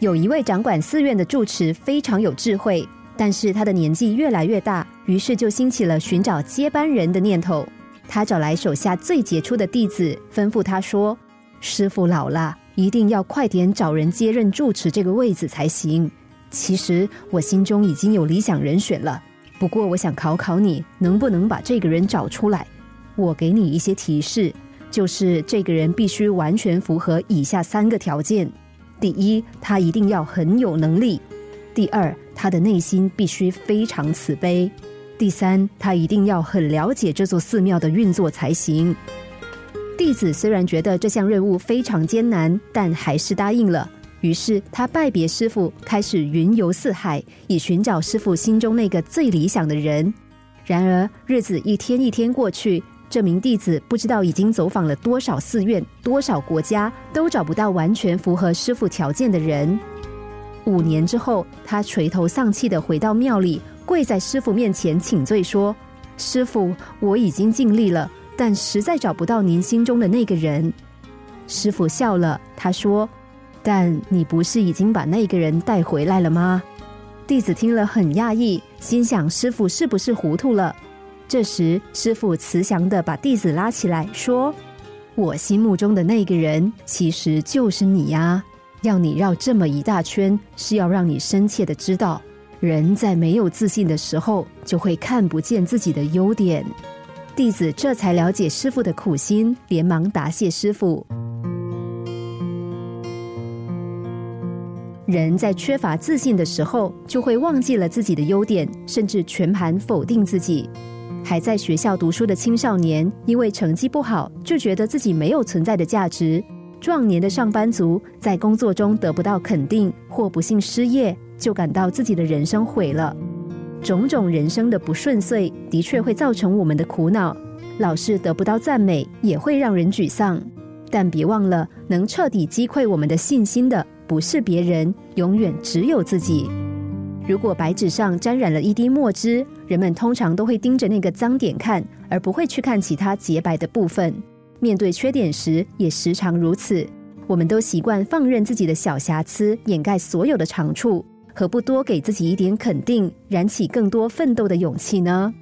有一位掌管寺院的住持非常有智慧，但是他的年纪越来越大，于是就兴起了寻找接班人的念头。他找来手下最杰出的弟子，吩咐他说：“师傅老了，一定要快点找人接任住持这个位子才行。其实我心中已经有理想人选了，不过我想考考你，能不能把这个人找出来？我给你一些提示。”就是这个人必须完全符合以下三个条件：第一，他一定要很有能力；第二，他的内心必须非常慈悲；第三，他一定要很了解这座寺庙的运作才行。弟子虽然觉得这项任务非常艰难，但还是答应了。于是他拜别师傅，开始云游四海，以寻找师傅心中那个最理想的人。然而日子一天一天过去。这名弟子不知道已经走访了多少寺院、多少国家，都找不到完全符合师傅条件的人。五年之后，他垂头丧气的回到庙里，跪在师傅面前请罪说：“师傅，我已经尽力了，但实在找不到您心中的那个人。”师傅笑了，他说：“但你不是已经把那个人带回来了吗？”弟子听了很讶异，心想：师傅是不是糊涂了？这时，师傅慈祥的把弟子拉起来，说：“我心目中的那个人，其实就是你呀！要你绕这么一大圈，是要让你深切的知道，人在没有自信的时候，就会看不见自己的优点。”弟子这才了解师傅的苦心，连忙答谢师傅。人在缺乏自信的时候，就会忘记了自己的优点，甚至全盘否定自己。还在学校读书的青少年，因为成绩不好，就觉得自己没有存在的价值；壮年的上班族在工作中得不到肯定，或不幸失业，就感到自己的人生毁了。种种人生的不顺遂，的确会造成我们的苦恼。老是得不到赞美，也会让人沮丧。但别忘了，能彻底击溃我们的信心的，不是别人，永远只有自己。如果白纸上沾染了一滴墨汁，人们通常都会盯着那个脏点看，而不会去看其他洁白的部分。面对缺点时，也时常如此。我们都习惯放任自己的小瑕疵掩盖所有的长处，何不多给自己一点肯定，燃起更多奋斗的勇气呢？